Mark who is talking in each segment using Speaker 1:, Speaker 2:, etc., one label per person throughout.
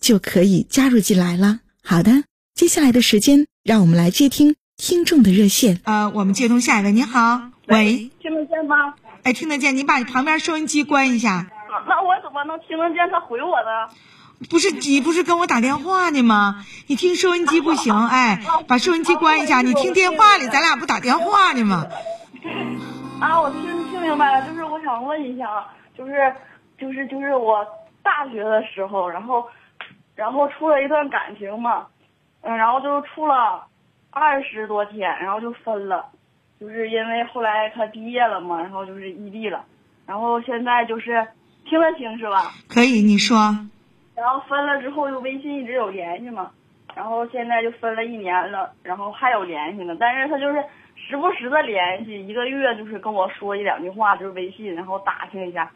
Speaker 1: 就可以加入进来了。好的，接下来的时间，让我们来接听听众的热线。
Speaker 2: 呃，我们接通下一位，您好，喂，
Speaker 3: 听得见吗？
Speaker 2: 哎，听得见，你把你旁边收音机关一下。
Speaker 3: 那我怎么能听得见他回我呢？
Speaker 2: 不是你不是跟我打电话呢吗？你听收音机不行，哎，把收音机关一下。你听电话里，咱俩不打电话呢吗？
Speaker 3: 啊，我听听明白了，就是我想问一下，就是就是就是我大学的时候，然后然后处了一段感情嘛，嗯，然后就处了二十多天，然后就分了，就是因为后来他毕业了嘛，然后就是异地了，然后现在就是听得清是吧？
Speaker 2: 可以，你说。
Speaker 3: 然后分了之后，就微信一直有联系嘛，然后现在就分了一年了，然后还有联系呢，但是他就是时不时的联系，一个月就是跟我说一两句话，就是微信，然后打听一下。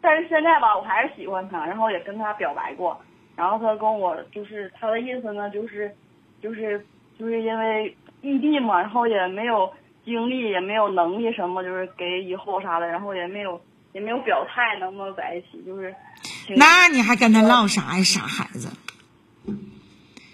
Speaker 3: 但是现在吧，我还是喜欢他，然后也跟他表白过，然后他跟我就是他的意思呢，就是就是就是因为异地嘛，然后也没有精力，也没有能力什么，就是给以后啥的，然后也没有也没有表态能不能在一起，就是。
Speaker 2: 那你还跟他唠啥呀，傻孩子？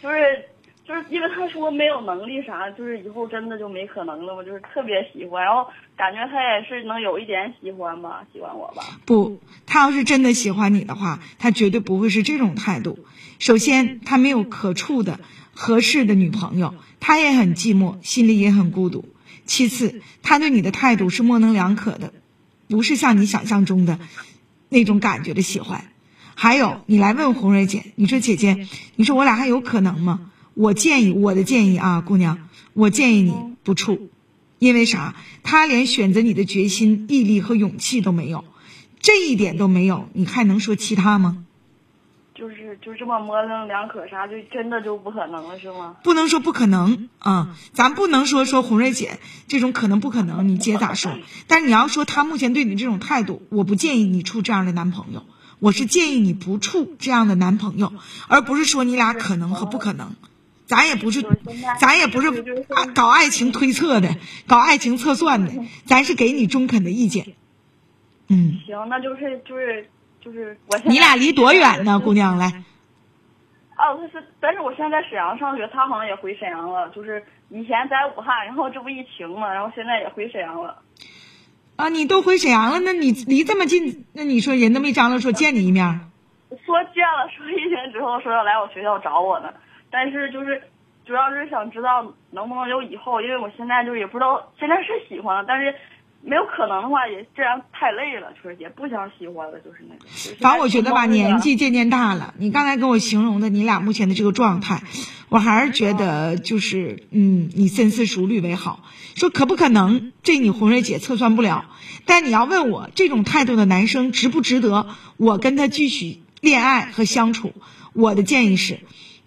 Speaker 3: 就是就是因为他说没有能力啥，就是以后真的就没可能了嘛。就是特别喜欢，然后感觉他也是能有一点喜欢吧，喜欢我吧。
Speaker 2: 不，他要是真的喜欢你的话，他绝对不会是这种态度。首先，他没有可处的合适的女朋友，他也很寂寞，心里也很孤独。其次，他对你的态度是模棱两可的，不是像你想象中的那种感觉的喜欢。还有，你来问红蕊姐，你说姐姐，你说我俩还有可能吗？我建议，我的建议啊，姑娘，我建议你不处，因为啥？他连选择你的决心、毅力和勇气都没有，这一点都没有，你还能说其他吗？
Speaker 3: 就是就这么模棱两可，啥就真的就不可能了，是吗？
Speaker 2: 不能说不可能啊，咱不能说说红瑞姐这种可能不可能，你姐咋说？但是你要说他目前对你这种态度，我不建议你处这样的男朋友。我是建议你不处这样的男朋友，而不是说你俩可能和不可能。咱也不是，咱也不是搞爱情推测的，搞爱情测算的，咱是给你中肯的意见。
Speaker 3: 嗯，行，那就是就是就是我。
Speaker 2: 你俩离多远呢，姑娘？来。
Speaker 3: 哦，他是，但是我现在在沈阳上学，他好像也回沈阳了。就是以前在武汉，然后这不疫情嘛，然后现在也回沈阳了。
Speaker 2: 啊，你都回沈阳了，那你离这么近，那你说人都没张罗说见你一面？
Speaker 3: 说见了，说一天之后说要来我学校找我呢，但是就是主要是想知道能不能有以后，因为我现在就是也不知道，现在是喜欢了，但是。没有可能的话，也这样太累了，就是也不想喜欢了，就是那种。
Speaker 2: 反正我觉得吧，年纪渐渐大了，你刚才跟我形容的你俩目前的这个状态，我还是觉得就是，嗯，你深思熟虑为好。说可不可能，这你红瑞姐测算不了。但你要问我这种态度的男生值不值得我跟他继续恋爱和相处，我的建议是，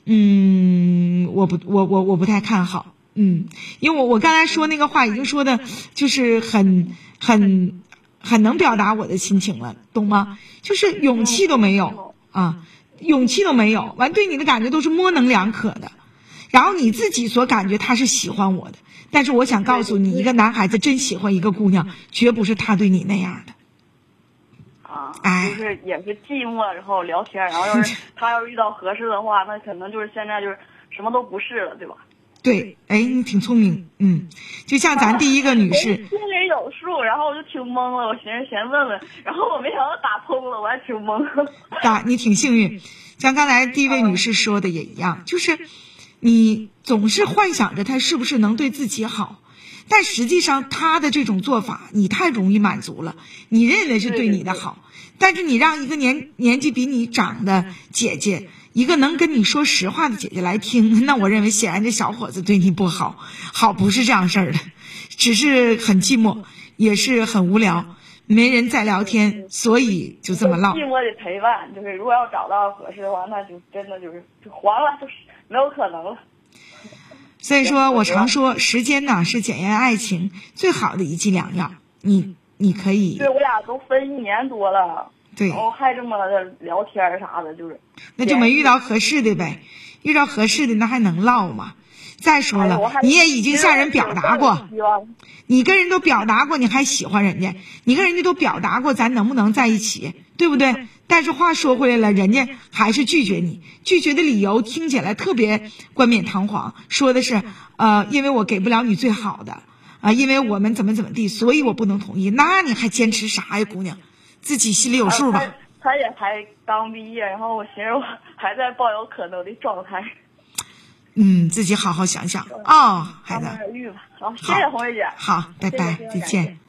Speaker 2: 嗯，我不，我我我不太看好。嗯，因为我我刚才说那个话已经说的，就是很很很能表达我的心情了，懂吗？就是勇气都没有啊，勇气都没有，完对你的感觉都是模棱两可的，然后你自己所感觉他是喜欢我的，但是我想告诉你，一个男孩子真喜欢一个姑娘，绝不是他对你那样的。
Speaker 3: 啊，就是也是寂寞，然后聊天，然后要是 他要是遇到合适的话，那可能就是现在就是什么都不是了，对吧？
Speaker 2: 对，哎，你挺聪明，嗯，就像咱第一个女士，
Speaker 3: 心里有数，然后我就挺懵了，我寻思先问问，然后我没想到打通了，我还挺懵。
Speaker 2: 打你挺幸运，像刚才第一位女士说的也一样，就是你总是幻想着他是不是能对自己好，但实际上他的这种做法你太容易满足了，你认为是对你的好，但是你让一个年年纪比你长的姐姐。一个能跟你说实话的姐姐来听，那我认为显然这小伙子对你不好，好不是这样事儿的，只是很寂寞，也是很无聊，没人再聊天，所以就这么唠。
Speaker 3: 寂寞的陪伴，就是如果要找到合适的话，那就真的就是就黄了，就是没有可能了。
Speaker 2: 所以说我常说，时间呢是检验爱情最好的一剂良药。你你可以，
Speaker 3: 对我俩都分一年多了。
Speaker 2: 对，
Speaker 3: 然后还这么聊天啥的，就是，
Speaker 2: 那就没遇到合适的呗。遇到合适的那还能唠吗？再说了，你也已经向人表达过，你跟人都表达过，你还喜欢人家，你跟人家都表达过，咱能不能在一起，对不对？但是话说回来了，人家还是拒绝你，拒绝的理由听起来特别冠冕堂皇，说的是，呃，因为我给不了你最好的，啊，因为我们怎么怎么地，所以我不能同意。那你还坚持啥呀，姑娘？自己心里有数吧。
Speaker 3: 他也才刚毕业，然后我寻思我还在抱有可能的状态。
Speaker 2: 嗯，自己好好想想啊，孩子。
Speaker 3: 好，谢谢红瑞姐。
Speaker 2: 好，拜拜，再见。